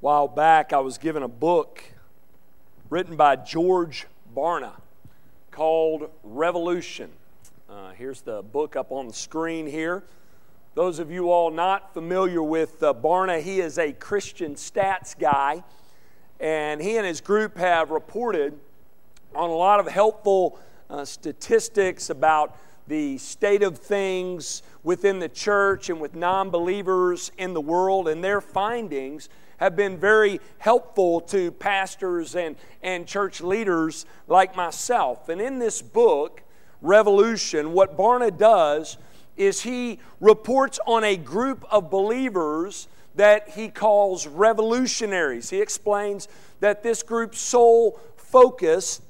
while back, I was given a book written by George Barna called Revolution. Uh, here's the book up on the screen here. Those of you all not familiar with uh, Barna, he is a Christian stats guy, and he and his group have reported on a lot of helpful uh, statistics about the state of things within the church and with non believers in the world, and their findings have been very helpful to pastors and, and church leaders like myself. And in this book, Revolution, what Barna does is he reports on a group of believers that he calls revolutionaries. He explains that this group's sole focus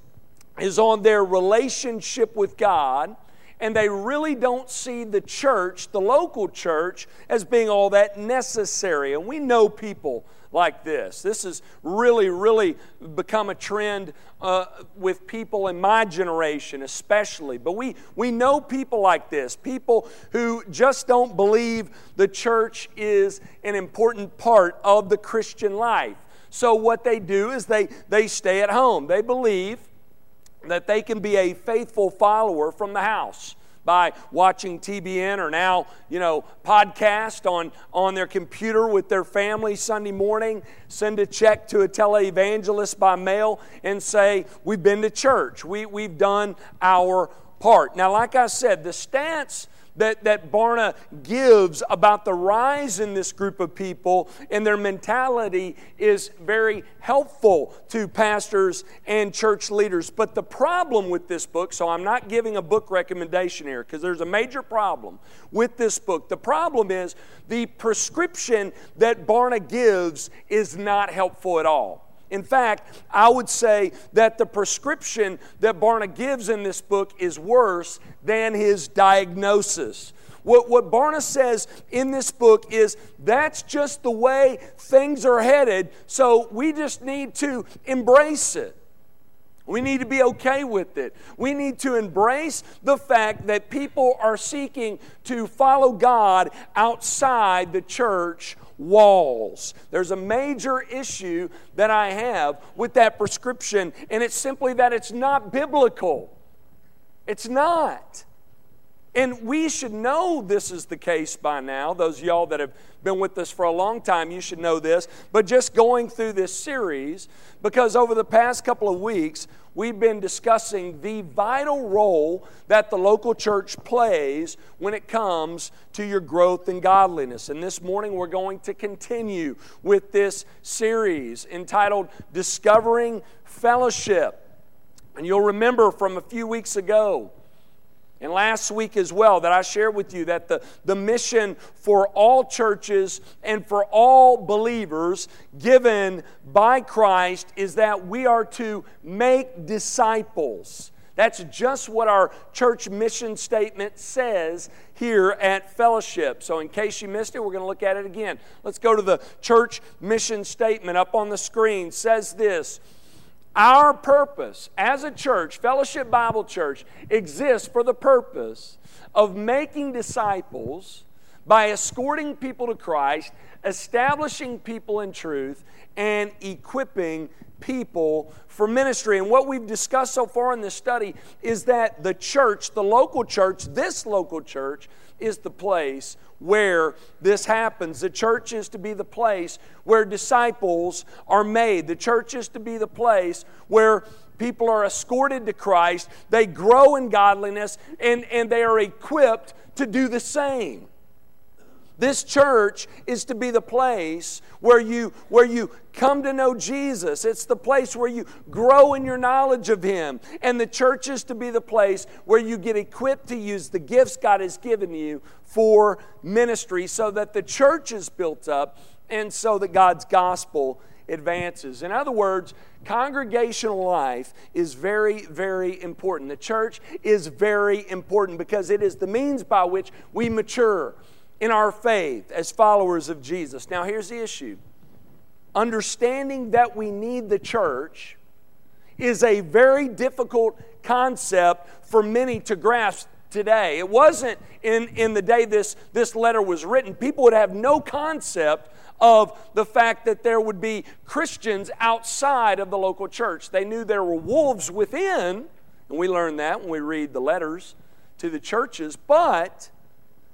is on their relationship with God and they really don't see the church, the local church, as being all that necessary. And we know people like this. This has really, really become a trend uh, with people in my generation, especially. But we, we know people like this people who just don't believe the church is an important part of the Christian life. So, what they do is they, they stay at home. They believe that they can be a faithful follower from the house by watching TBN or now, you know, podcast on, on their computer with their family Sunday morning, send a check to a televangelist by mail and say, We've been to church. We, we've done our part. Now, like I said, the stats that, that Barna gives about the rise in this group of people and their mentality is very helpful to pastors and church leaders. But the problem with this book, so I'm not giving a book recommendation here because there's a major problem with this book. The problem is the prescription that Barna gives is not helpful at all. In fact, I would say that the prescription that Barna gives in this book is worse than his diagnosis. What, what Barna says in this book is that's just the way things are headed, so we just need to embrace it. We need to be okay with it. We need to embrace the fact that people are seeking to follow God outside the church walls. There's a major issue that I have with that prescription, and it's simply that it's not biblical. It's not. And we should know this is the case by now. Those y'all that have been with us for a long time, you should know this. But just going through this series, because over the past couple of weeks, we've been discussing the vital role that the local church plays when it comes to your growth in godliness. And this morning, we're going to continue with this series entitled Discovering Fellowship. And you'll remember from a few weeks ago, and last week as well, that I shared with you that the, the mission for all churches and for all believers given by Christ is that we are to make disciples. That's just what our church mission statement says here at Fellowship. So, in case you missed it, we're going to look at it again. Let's go to the church mission statement up on the screen. It says this our purpose as a church, Fellowship Bible Church, exists for the purpose of making disciples by escorting people to Christ, establishing people in truth, and equipping people for ministry. And what we've discussed so far in this study is that the church, the local church, this local church, is the place where this happens. The church is to be the place where disciples are made. The church is to be the place where people are escorted to Christ, they grow in godliness, and, and they are equipped to do the same. This church is to be the place where you, where you come to know Jesus. It's the place where you grow in your knowledge of Him. And the church is to be the place where you get equipped to use the gifts God has given you for ministry so that the church is built up and so that God's gospel advances. In other words, congregational life is very, very important. The church is very important because it is the means by which we mature in our faith as followers of Jesus. Now, here's the issue understanding that we need the church is a very difficult concept for many to grasp today. It wasn't in, in the day this, this letter was written. People would have no concept of the fact that there would be Christians outside of the local church. They knew there were wolves within, and we learn that when we read the letters to the churches, but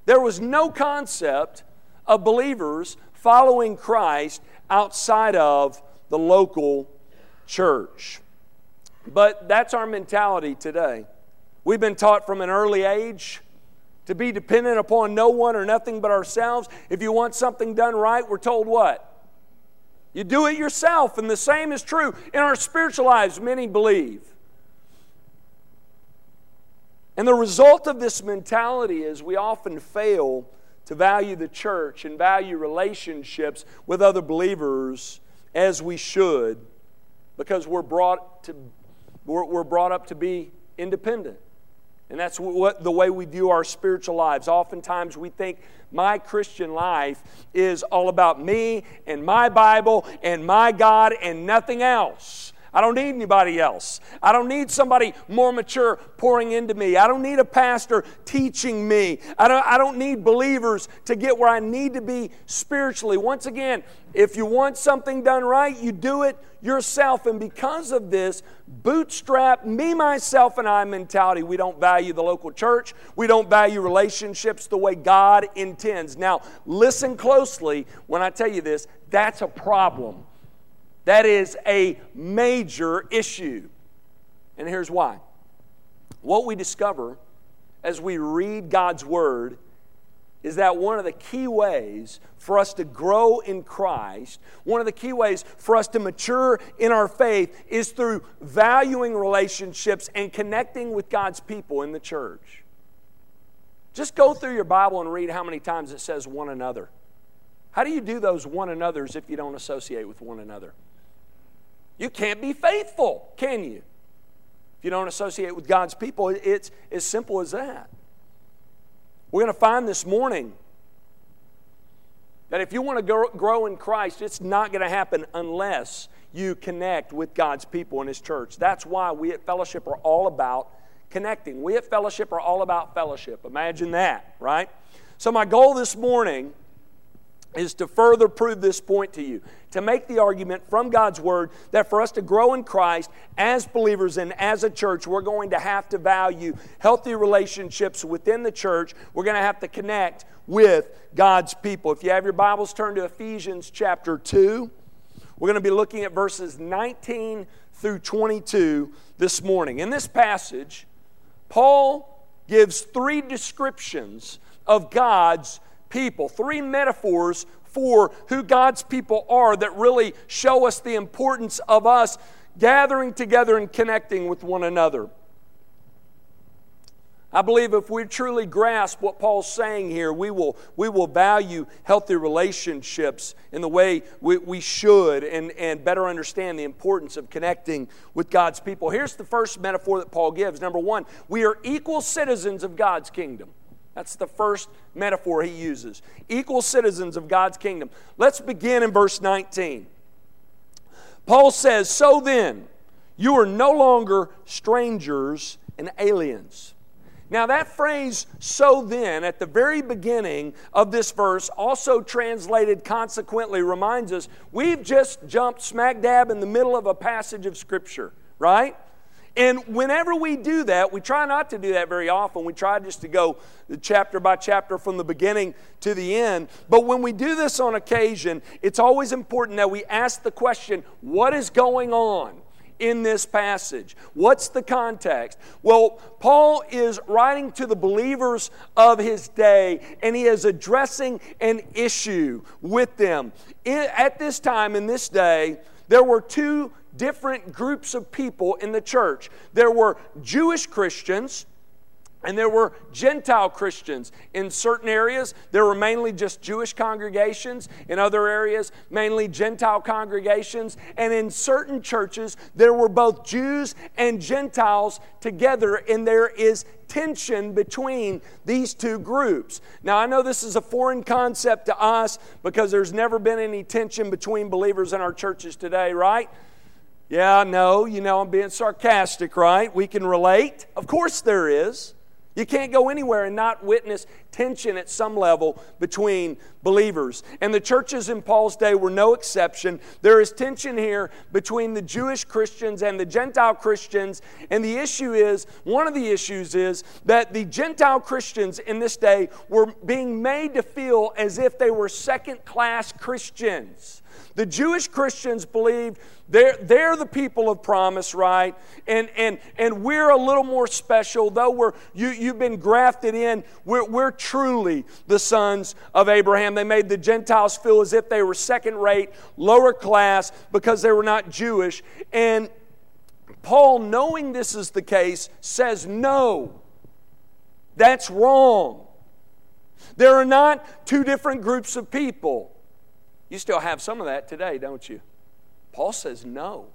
there was no concept of believers following Christ outside of the local church. But that's our mentality today. We've been taught from an early age to be dependent upon no one or nothing but ourselves. If you want something done right, we're told what? You do it yourself. And the same is true in our spiritual lives, many believe. And the result of this mentality is we often fail to value the church and value relationships with other believers as we should because we're brought, to, we're, we're brought up to be independent. And that's what, the way we view our spiritual lives. Oftentimes we think my Christian life is all about me and my Bible and my God and nothing else. I don't need anybody else. I don't need somebody more mature pouring into me. I don't need a pastor teaching me. I don't, I don't need believers to get where I need to be spiritually. Once again, if you want something done right, you do it yourself. And because of this bootstrap, me, myself, and I mentality, we don't value the local church. We don't value relationships the way God intends. Now, listen closely when I tell you this that's a problem that is a major issue. And here's why. What we discover as we read God's Word is that one of the key ways for us to grow in Christ, one of the key ways for us to mature in our faith is through valuing relationships and connecting with God's people in the church. Just go through your Bible and read how many times it says one another. How do you do those one another's if you don't associate with one another? You can't be faithful, can you? If you don't associate with God's people, it's as simple as that. We're going to find this morning that if you want to grow in Christ, it's not going to happen unless you connect with God's people in His church. That's why we at Fellowship are all about connecting. We at Fellowship are all about fellowship. Imagine that, right? So, my goal this morning is to further prove this point to you, to make the argument from God's Word that for us to grow in Christ as believers and as a church, we're going to have to value healthy relationships within the church. We're going to have to connect with God's people. If you have your Bibles, turn to Ephesians chapter 2. We're going to be looking at verses 19 through 22 this morning. In this passage, Paul gives three descriptions of God's people. Three metaphors for who God's people are that really show us the importance of us gathering together and connecting with one another. I believe if we truly grasp what Paul's saying here, we will, we will value healthy relationships in the way we, we should and, and better understand the importance of connecting with God's people. Here's the first metaphor that Paul gives. Number one, we are equal citizens of God's kingdom. That's the first metaphor he uses. Equal citizens of God's kingdom. Let's begin in verse 19. Paul says, So then, you are no longer strangers and aliens. Now, that phrase, so then, at the very beginning of this verse, also translated consequently, reminds us we've just jumped smack dab in the middle of a passage of Scripture, right? And whenever we do that, we try not to do that very often. We try just to go chapter by chapter from the beginning to the end. But when we do this on occasion, it's always important that we ask the question what is going on? in this passage. What's the context? Well, Paul is writing to the believers of his day and he is addressing an issue with them. At this time, in this day, there were two different groups of people in the church. There were Jewish Christians, and there were Gentile Christians. In certain areas, there were mainly just Jewish congregations. In other areas, mainly Gentile congregations. And in certain churches, there were both Jews and Gentiles together, and there is tension between these two groups. Now, I know this is a foreign concept to us because there's never been any tension between believers in our churches today, right? Yeah, no, you know, I'm being sarcastic, right? We can relate. Of course there is. You can't go anywhere and not witness tension at some level between believers. And the churches in Paul's day were no exception. There is tension here between the Jewish Christians and the Gentile Christians. And the issue is one of the issues is that the Gentile Christians in this day were being made to feel as if they were second class Christians. The Jewish Christians believed they're, they're the people of promise, right? And, and, and we're a little more special, though we're, you, you've been grafted in, we're, we're truly the sons of Abraham. They made the Gentiles feel as if they were second rate, lower class, because they were not Jewish. And Paul, knowing this is the case, says, No, that's wrong. There are not two different groups of people. You still have some of that today, don't you? Paul says no.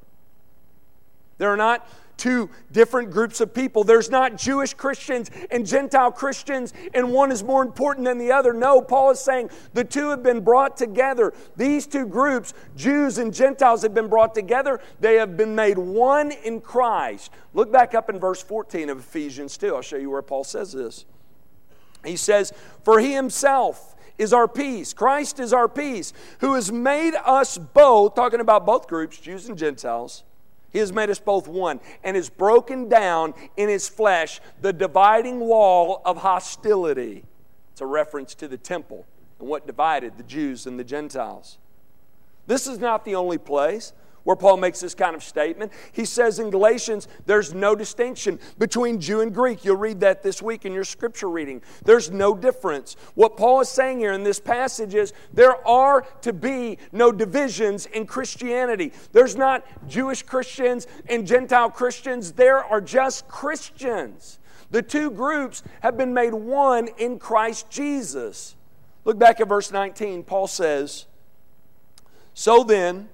There are not two different groups of people. There's not Jewish Christians and Gentile Christians, and one is more important than the other. No, Paul is saying the two have been brought together. These two groups, Jews and Gentiles, have been brought together. They have been made one in Christ. Look back up in verse 14 of Ephesians 2. I'll show you where Paul says this. He says, For he himself is our peace. Christ is our peace, who has made us both, talking about both groups, Jews and Gentiles. He has made us both one and has broken down in his flesh the dividing wall of hostility. It's a reference to the temple and what divided the Jews and the Gentiles. This is not the only place where Paul makes this kind of statement. He says in Galatians, there's no distinction between Jew and Greek. You'll read that this week in your scripture reading. There's no difference. What Paul is saying here in this passage is there are to be no divisions in Christianity. There's not Jewish Christians and Gentile Christians, there are just Christians. The two groups have been made one in Christ Jesus. Look back at verse 19. Paul says, So then,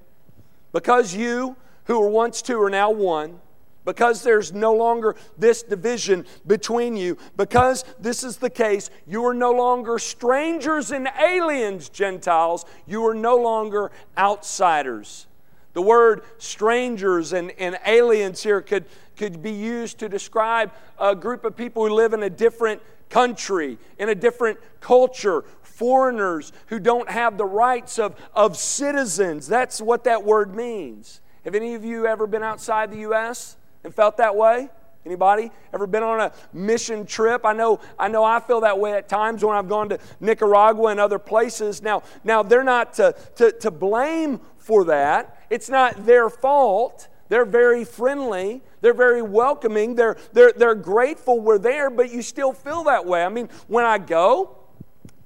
because you, who were once two, are now one, because there's no longer this division between you, because this is the case, you are no longer strangers and aliens, Gentiles. You are no longer outsiders. The word strangers and, and aliens here could, could be used to describe a group of people who live in a different country, in a different culture, foreigners who don't have the rights of, of citizens. That's what that word means. Have any of you ever been outside the U.S. and felt that way? Anybody ever been on a mission trip? I know, I know I feel that way at times when I've gone to Nicaragua and other places. Now, now they're not to, to, to blame for that. It's not their fault. They're very friendly. They're very welcoming. They're, they're, they're grateful we're there, but you still feel that way. I mean, when I go,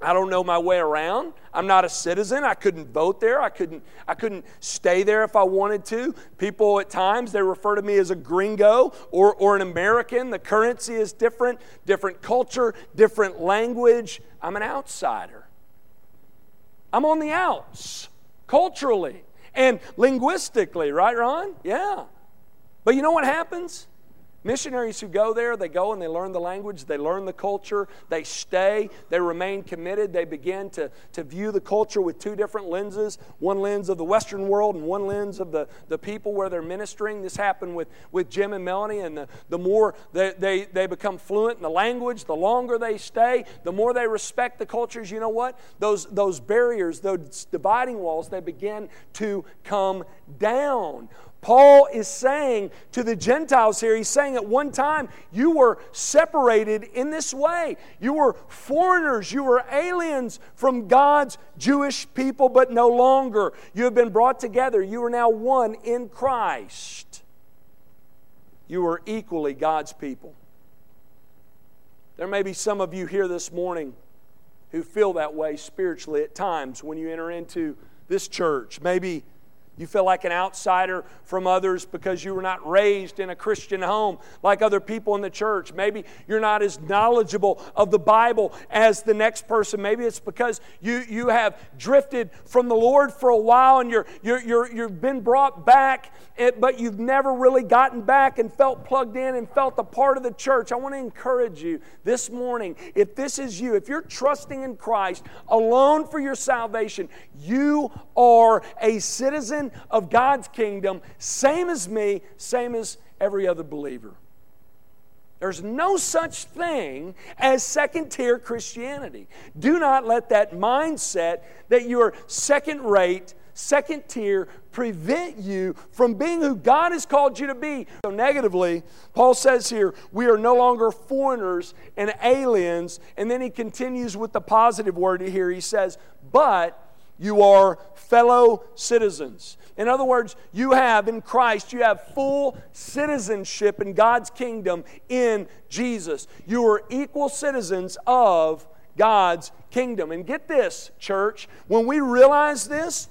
I don't know my way around. I'm not a citizen. I couldn't vote there. I couldn't, I couldn't stay there if I wanted to. People at times, they refer to me as a gringo or, or an American. The currency is different, different culture, different language. I'm an outsider. I'm on the outs culturally and linguistically, right, Ron? Yeah. But you know what happens? Missionaries who go there, they go and they learn the language, they learn the culture, they stay, they remain committed, they begin to, to view the culture with two different lenses one lens of the Western world and one lens of the, the people where they're ministering. This happened with, with Jim and Melanie, and the, the more they, they, they become fluent in the language, the longer they stay, the more they respect the cultures. You know what? Those, those barriers, those dividing walls, they begin to come down. Paul is saying to the Gentiles here, he's saying at one time, you were separated in this way. You were foreigners, you were aliens from God's Jewish people, but no longer. You have been brought together. You are now one in Christ. You are equally God's people. There may be some of you here this morning who feel that way spiritually at times when you enter into this church. Maybe you feel like an outsider from others because you were not raised in a Christian home like other people in the church. Maybe you're not as knowledgeable of the Bible as the next person. Maybe it's because you, you have drifted from the Lord for a while and you're, you're, you're, you've been brought back, eh, but you've never really gotten back and felt plugged in and felt a part of the church. I want to encourage you this morning if this is you, if you're trusting in Christ alone for your salvation, you are a citizen of God's kingdom, same as me, same as every other believer. There's no such thing as second tier Christianity. Do not let that mindset that you're second rate, second tier, prevent you from being who God has called you to be. So, negatively, Paul says here, we are no longer foreigners and aliens. And then he continues with the positive word here. He says, but you are fellow citizens. In other words, you have in Christ, you have full citizenship in God's kingdom in Jesus. You are equal citizens of God's kingdom. And get this, church, when we realize this,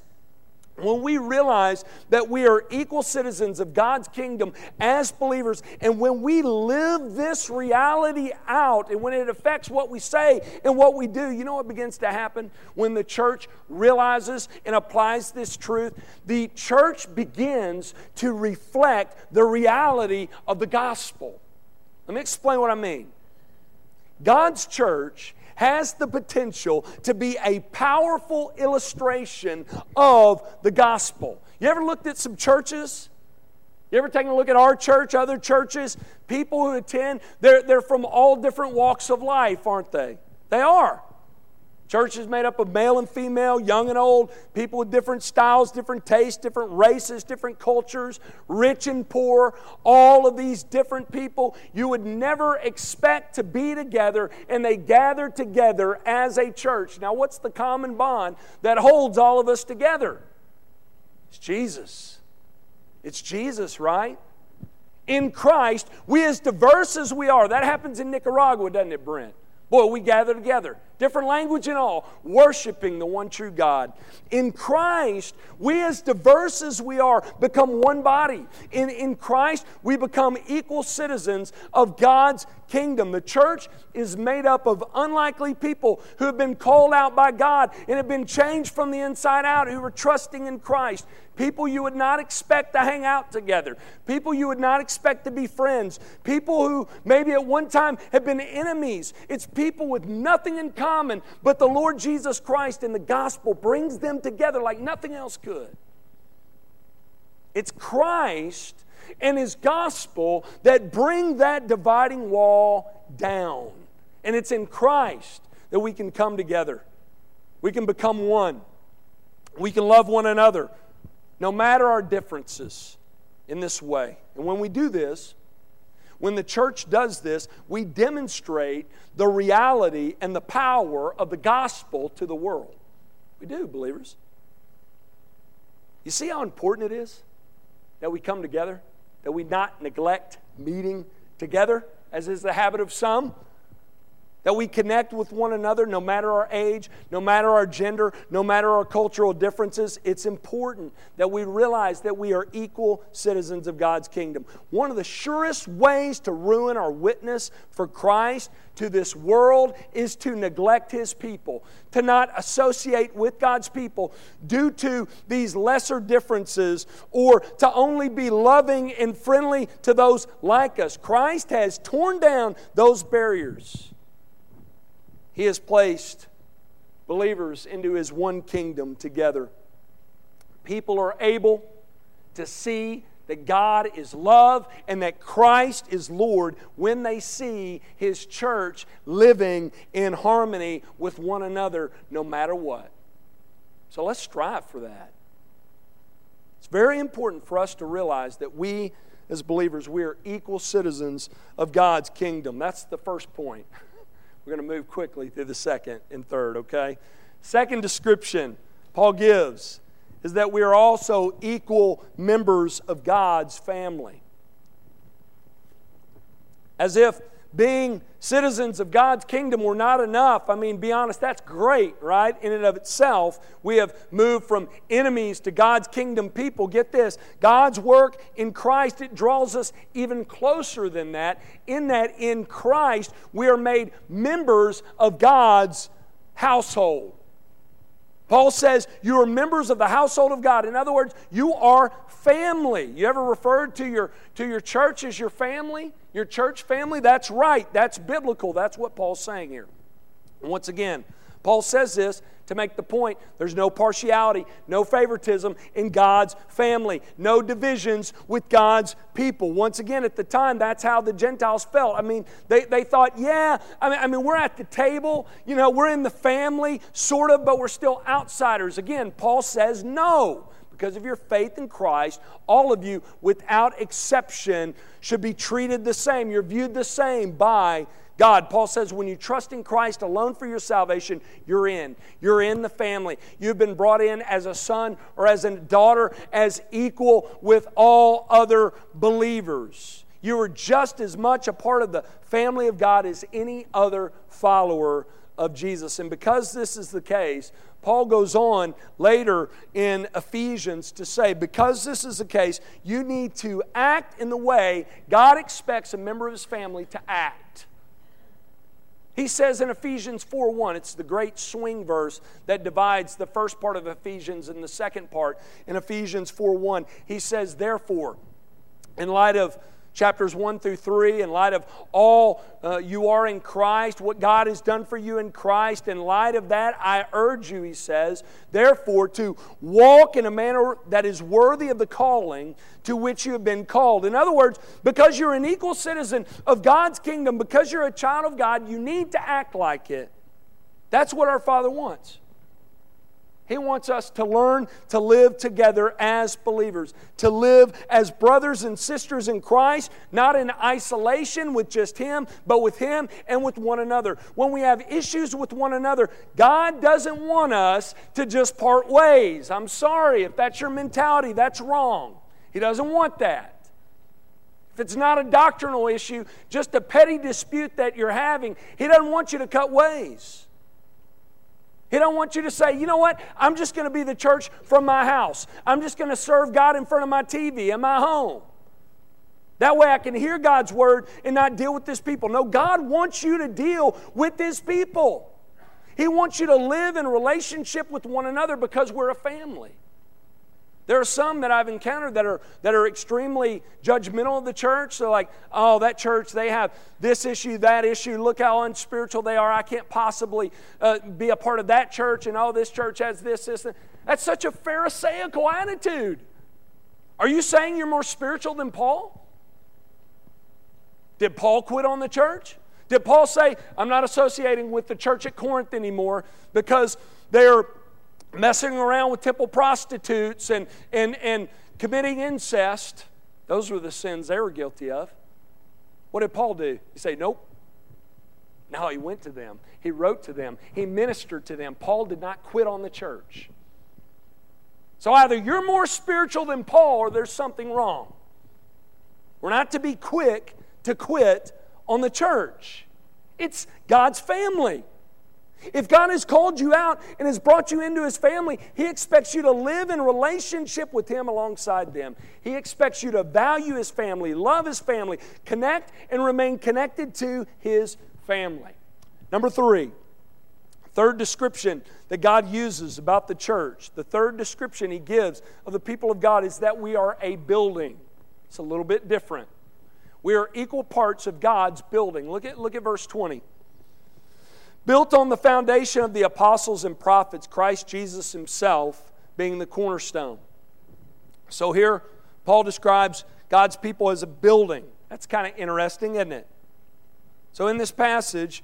when we realize that we are equal citizens of God's kingdom as believers, and when we live this reality out, and when it affects what we say and what we do, you know what begins to happen when the church realizes and applies this truth? The church begins to reflect the reality of the gospel. Let me explain what I mean. God's church has the potential to be a powerful illustration of the gospel. You ever looked at some churches? You ever taken a look at our church, other churches? People who attend, they're, they're from all different walks of life, aren't they? They are. Church is made up of male and female, young and old, people with different styles, different tastes, different races, different cultures, rich and poor, all of these different people you would never expect to be together, and they gather together as a church. Now, what's the common bond that holds all of us together? It's Jesus. It's Jesus, right? In Christ, we as diverse as we are, that happens in Nicaragua, doesn't it, Brent? Boy, we gather together, different language and all, worshiping the one true God. In Christ, we, as diverse as we are, become one body. In, in Christ, we become equal citizens of God's kingdom. The church is made up of unlikely people who have been called out by God and have been changed from the inside out, who are trusting in Christ. People you would not expect to hang out together. People you would not expect to be friends. People who maybe at one time have been enemies. It's people with nothing in common, but the Lord Jesus Christ and the gospel brings them together like nothing else could. It's Christ and His gospel that bring that dividing wall down. And it's in Christ that we can come together. We can become one. We can love one another no matter our differences in this way. And when we do this, when the church does this, we demonstrate the reality and the power of the gospel to the world. We do, believers. You see how important it is that we come together, that we not neglect meeting together, as is the habit of some? That we connect with one another no matter our age, no matter our gender, no matter our cultural differences. It's important that we realize that we are equal citizens of God's kingdom. One of the surest ways to ruin our witness for Christ to this world is to neglect His people, to not associate with God's people due to these lesser differences, or to only be loving and friendly to those like us. Christ has torn down those barriers. He has placed believers into His one kingdom together. People are able to see that God is love and that Christ is Lord when they see His church living in harmony with one another no matter what. So let's strive for that. It's very important for us to realize that we, as believers, we are equal citizens of God's kingdom. That's the first point. We're going to move quickly through the second and third, okay? Second description Paul gives is that we are also equal members of God's family. As if being citizens of God's kingdom were not enough. I mean, be honest, that's great, right? In and of itself, we have moved from enemies to God's kingdom people. Get this God's work in Christ, it draws us even closer than that, in that in Christ, we are made members of God's household. Paul says you are members of the household of God. In other words, you are family. You ever referred to your, to your church as your family? Your church family? That's right. That's biblical. That's what Paul's saying here. Once again, Paul says this to make the point there's no partiality, no favoritism in God's family, no divisions with God's people. Once again, at the time, that's how the Gentiles felt. I mean, they, they thought, yeah, I mean, I mean, we're at the table, you know, we're in the family, sort of, but we're still outsiders. Again, Paul says no because of your faith in Christ, all of you, without exception, should be treated the same. You're viewed the same by God. Paul says, when you trust in Christ alone for your salvation, you're in. You're in the family. You've been brought in as a son or as a daughter, as equal with all other believers. You are just as much a part of the family of God as any other follower of Jesus. And because this is the case, Paul goes on later in Ephesians to say, because this is the case, you need to act in the way God expects a member of his family to act. He says in Ephesians 4 1, it's the great swing verse that divides the first part of Ephesians and the second part. In Ephesians 4 1, he says, Therefore, in light of chapters 1 through 3, in light of all uh, you are in Christ, what God has done for you in Christ, in light of that, I urge you, he says, therefore, to walk in a manner that is worthy of the calling to which you have been called. In other words, because you're an equal citizen of God's kingdom, because you're a child of God, you need to act like it. That's what our Father wants. He wants us to learn to live together as believers, to live as brothers and sisters in Christ, not in isolation with just Him, but with Him and with one another. When we have issues with one another, God doesn't want us to just part ways. I'm sorry if that's your mentality, that's wrong. He doesn't want that. If it's not a doctrinal issue, just a petty dispute that you're having, He doesn't want you to cut ways. He don't want you to say, you know what, I'm just going to be the church from my house. I'm just going to serve God in front of my TV in my home. That way I can hear God's word and not deal with this people. No, God wants you to deal with His people. He wants you to live in relationship with one another because we're a family. There are some that I've encountered that are, that are extremely judgmental of the church. They're like, oh, that church, they have this issue, that issue. Look how unspiritual they are. I can't possibly uh, be a part of that church. And oh, this church has this, this. And that's such a Pharisaical attitude. Are you saying you're more spiritual than Paul? Did Paul quit on the church? Did Paul say, I'm not associating with the church at Corinth anymore because they're messing around with temple prostitutes and, and, and committing incest. Those were the sins they were guilty of. What did Paul do? He say, Nope. No, he went to them. He wrote to them. He ministered to them. Paul did not quit on the church. So either you're more spiritual than Paul or there's something wrong. We're not to be quick to quit on the church. It's God's family. If God has called you out and has brought you into His family, He expects you to live in relationship with Him alongside them. He expects you to value His family, love His family, connect and remain connected to His family. Number three, third description that God uses about the church, the third description He gives of the people of God is that we are a building. It's a little bit different. We are equal parts of God's building. Look at, look at verse 20 built on the foundation of the apostles and prophets, Christ Jesus himself being the cornerstone. So here, Paul describes God's people as a building. That's kind of interesting, isn't it? So in this passage,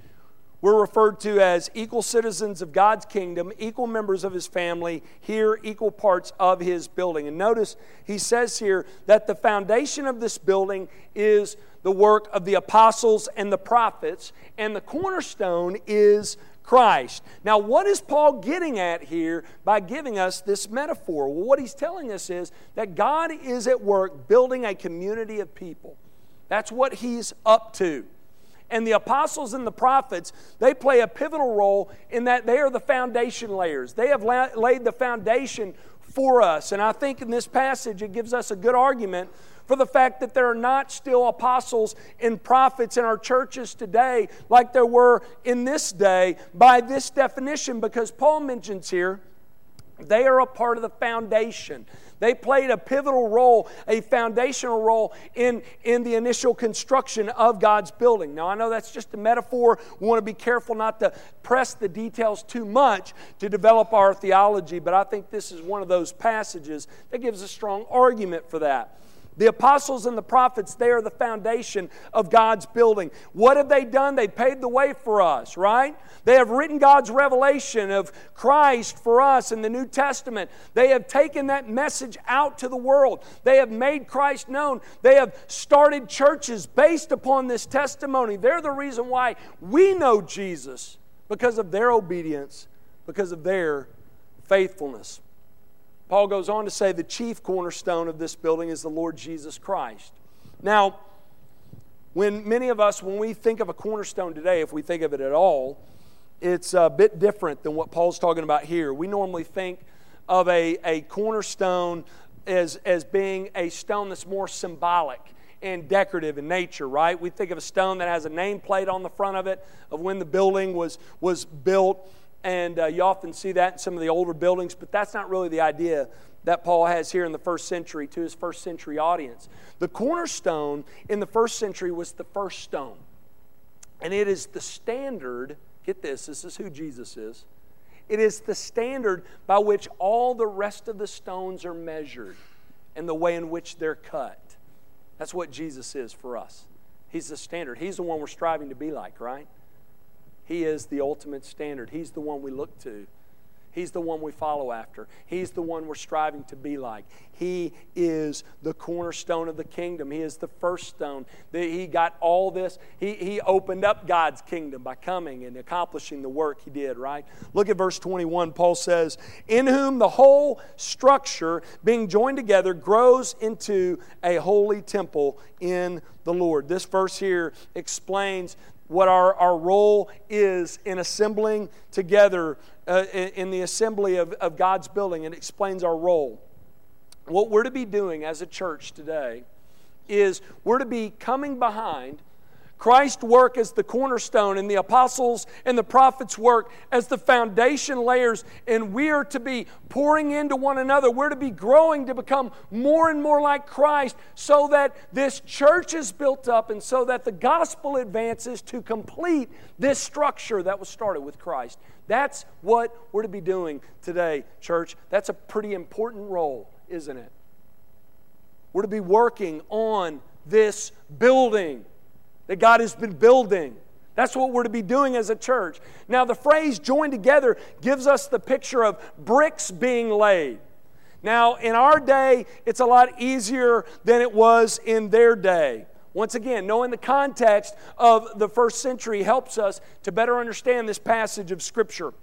we're referred to as equal citizens of God's kingdom, equal members of his family, here, equal parts of his building. And notice he says here that the foundation of this building is the work of the apostles and the prophets, and the cornerstone is Christ. Now, what is Paul getting at here by giving us this metaphor? Well, what he's telling us is that God is at work building a community of people. That's what he's up to. And the apostles and the prophets, they play a pivotal role in that they are the foundation layers. They have la- laid the foundation for us. And I think in this passage, it gives us a good argument for the fact that there are not still apostles and prophets in our churches today like there were in this day by this definition, because Paul mentions here they are a part of the foundation. They played a pivotal role, a foundational role in, in the initial construction of God's building. Now, I know that's just a metaphor. We want to be careful not to press the details too much to develop our theology, but I think this is one of those passages that gives a strong argument for that. The apostles and the prophets, they are the foundation of God's building. What have they done? They paved the way for us, right? They have written God's revelation of Christ for us in the New Testament. They have taken that message out to the world. They have made Christ known. They have started churches based upon this testimony. They're the reason why we know Jesus because of their obedience, because of their faithfulness. Paul goes on to say the chief cornerstone of this building is the Lord Jesus Christ. Now, when many of us, when we think of a cornerstone today, if we think of it at all, it's a bit different than what Paul's talking about here. We normally think of a, a cornerstone as, as being a stone that's more symbolic and decorative in nature, right? We think of a stone that has a nameplate on the front of it of when the building was, was built and uh, you often see that in some of the older buildings, but that's not really the idea that Paul has here in the first century to his first century audience. The cornerstone in the first century was the first stone, and it is the standard. Get this, this is who Jesus is. It is the standard by which all the rest of the stones are measured and the way in which they're cut. That's what Jesus is for us. He's the standard. He's the one we're striving to be like, right? He is the ultimate standard. He's the one we look to. He's the one we follow after. He's the one we're striving to be like. He is the cornerstone of the kingdom. He is the first stone. He got all this. He, he opened up God's kingdom by coming and accomplishing the work he did, right? Look at verse 21. Paul says, In whom the whole structure, being joined together, grows into a holy temple in the Lord. This verse here explains what our, our role is in assembling together uh, in the assembly of, of God's building. It explains our role. What we're to be doing as a church today is we're to be coming behind Christ's work as the cornerstone and the apostles and the prophets' work as the foundation layers, and we are to be pouring into one another. We're to be growing to become more and more like Christ so that this church is built up and so that the gospel advances to complete this structure that was started with Christ. That's what we're to be doing today, church. That's a pretty important role, isn't it? We're to be working on this building that God has been building. That's what we're to be doing as a church. Now, the phrase joined together gives us the picture of bricks being laid. Now, in our day, it's a lot easier than it was in their day. Once again, knowing the context of the first century helps us to better understand this passage of Scripture.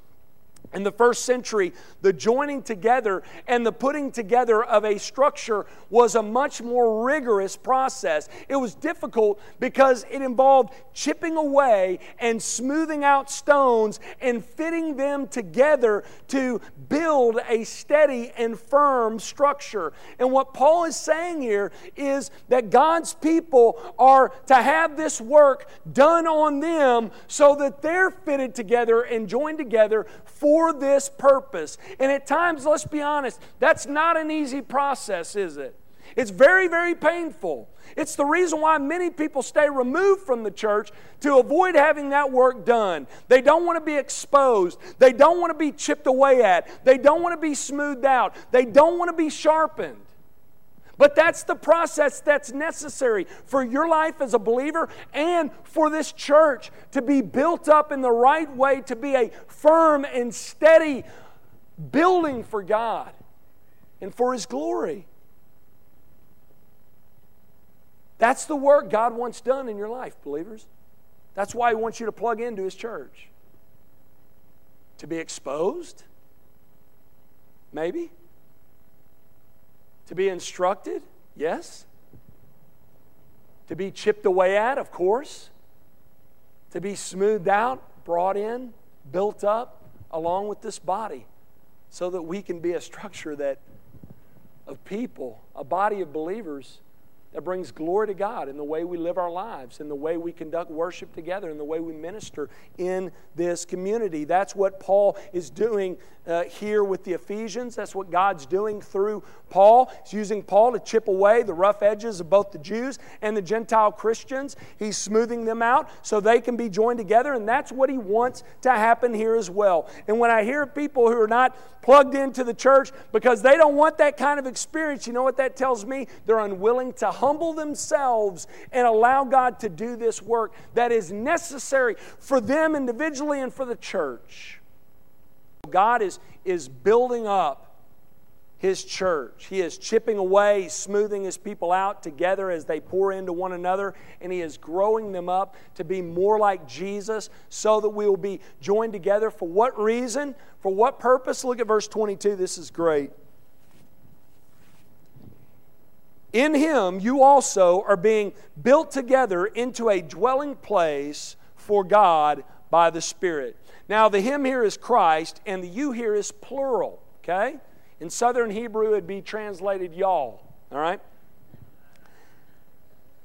In the first century, the joining together and the putting together of a structure was a much more rigorous process. It was difficult because it involved chipping away and smoothing out stones and fitting them together to build a steady and firm structure. And what Paul is saying here is that God's people are to have this work done on them so that they're fitted together and joined together for this purpose. And at times, let's be honest, that's not an easy process, is it? It's very, very painful. It's the reason why many people stay removed from the church to avoid having that work done. They don't want to be exposed. They don't want to be chipped away at. They don't want to be smoothed out. They don't want to be sharpened. But that's the process that's necessary for your life as a believer and for this church to be built up in the right way, to be a firm and steady building for God and for His glory. That's the work God wants done in your life, believers. That's why He wants you to plug into His church. To be exposed? Maybe. To be instructed? Yes. To be chipped away at? Of course. To be smoothed out, brought in, built up along with this body so that we can be a structure that of people, a body of believers that brings glory to God in the way we live our lives, in the way we conduct worship together, in the way we minister in this community. That's what Paul is doing uh, here with the Ephesians. That's what God's doing through Paul. He's using Paul to chip away the rough edges of both the Jews and the Gentile Christians. He's smoothing them out so they can be joined together, and that's what he wants to happen here as well. And when I hear people who are not plugged into the church because they don't want that kind of experience, you know what that tells me? They're unwilling to humble themselves and allow God to do this work that is necessary for them individually and for the church. God is, is building up his church. He is chipping away, smoothing his people out together as they pour into one another, and he is growing them up to be more like Jesus so that we will be joined together. For what reason? For what purpose? Look at verse 22. This is great. In him, you also are being built together into a dwelling place for God by the Spirit. Now, the him here is Christ, and the you here is plural, okay? In Southern Hebrew, it'd be translated y'all, all right?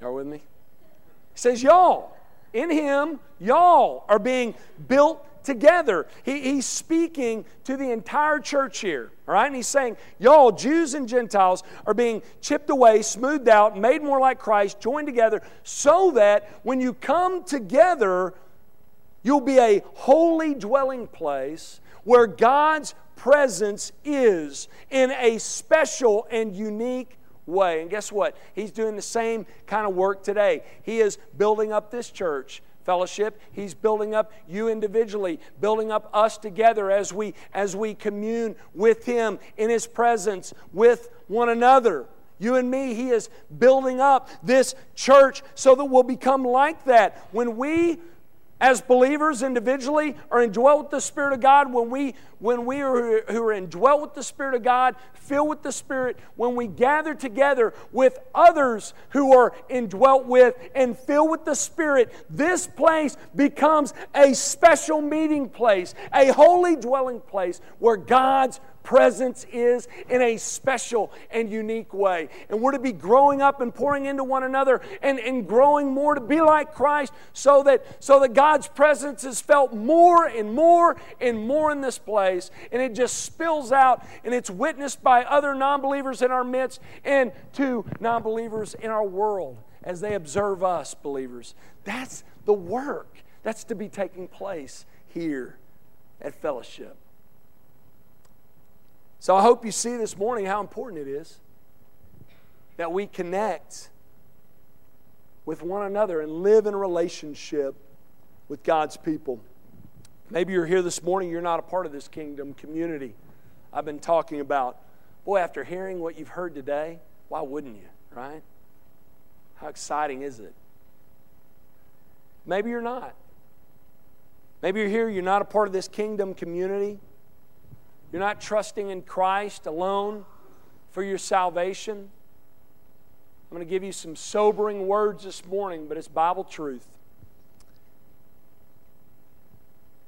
Y'all with me? He says, y'all. In him, y'all are being built together. He, he's speaking to the entire church here, all right? And he's saying, Y'all, Jews and Gentiles, are being chipped away, smoothed out, made more like Christ, joined together, so that when you come together, You'll be a holy dwelling place where God's presence is in a special and unique way. And guess what? He's doing the same kind of work today. He is building up this church fellowship he's building up you individually building up us together as we as we commune with him in his presence with one another you and me, He is building up this church so that we'll become like that. When we as believers individually are indwelt with the Spirit of God, when we, when we are, who are indwelt with the Spirit of God, filled with the Spirit, when we gather together with others who are indwelt with and filled with the Spirit, this place becomes a special meeting place, a holy dwelling place where God's presence is in a special and unique way. And we're to be growing up and pouring into one another and, and growing more to be like Christ so that, so that God's presence is felt more and more and more in this place. And it just spills out and it's witnessed by other non believers in our midst and to non believers in our world as they observe us, believers. That's the work that's to be taking place here at fellowship. So I hope you see this morning how important it is that we connect with one another and live in relationship with God's people. Maybe you're here this morning, you're not a part of this kingdom community I've been talking about. Boy, after hearing what you've heard today, why wouldn't you, right? How exciting is it? Maybe you're not. Maybe you're here, you're not a part of this kingdom community. You're not trusting in Christ alone for your salvation. I'm going to give you some sobering words this morning, but it's Bible truth.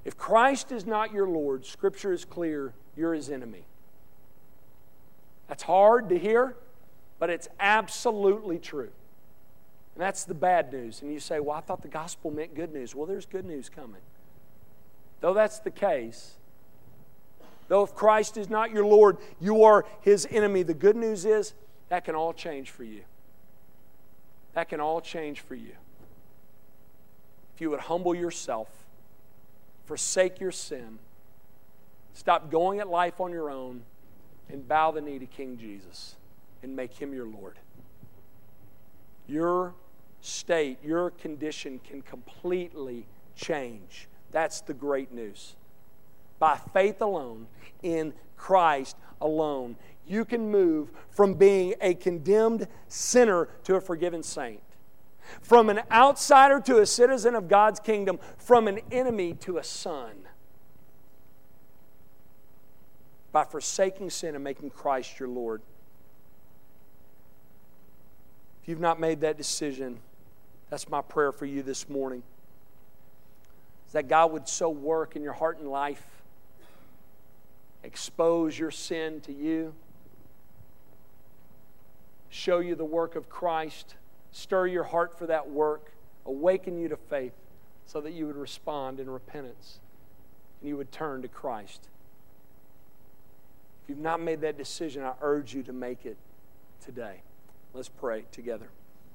If Christ is not your Lord, Scripture is clear, you're his enemy. That's hard to hear, but it's absolutely true. And that's the bad news. And you say, well, I thought the gospel meant good news. Well, there's good news coming. Though that's the case, Though if Christ is not your Lord, you are his enemy. The good news is that can all change for you. That can all change for you. If you would humble yourself, forsake your sin, stop going at life on your own, and bow the knee to King Jesus and make him your Lord. Your state, your condition can completely change. That's the great news by faith alone, in Christ alone. You can move from being a condemned sinner to a forgiven saint, from an outsider to a citizen of God's kingdom, from an enemy to a son. By forsaking sin and making Christ your Lord. If you've not made that decision, that's my prayer for you this morning. Is that God would so work in your heart and life expose your sin to you, show you the work of Christ, stir your heart for that work, awaken you to faith so that you would respond in repentance and you would turn to Christ. If you've not made that decision, I urge you to make it today. Let's pray together.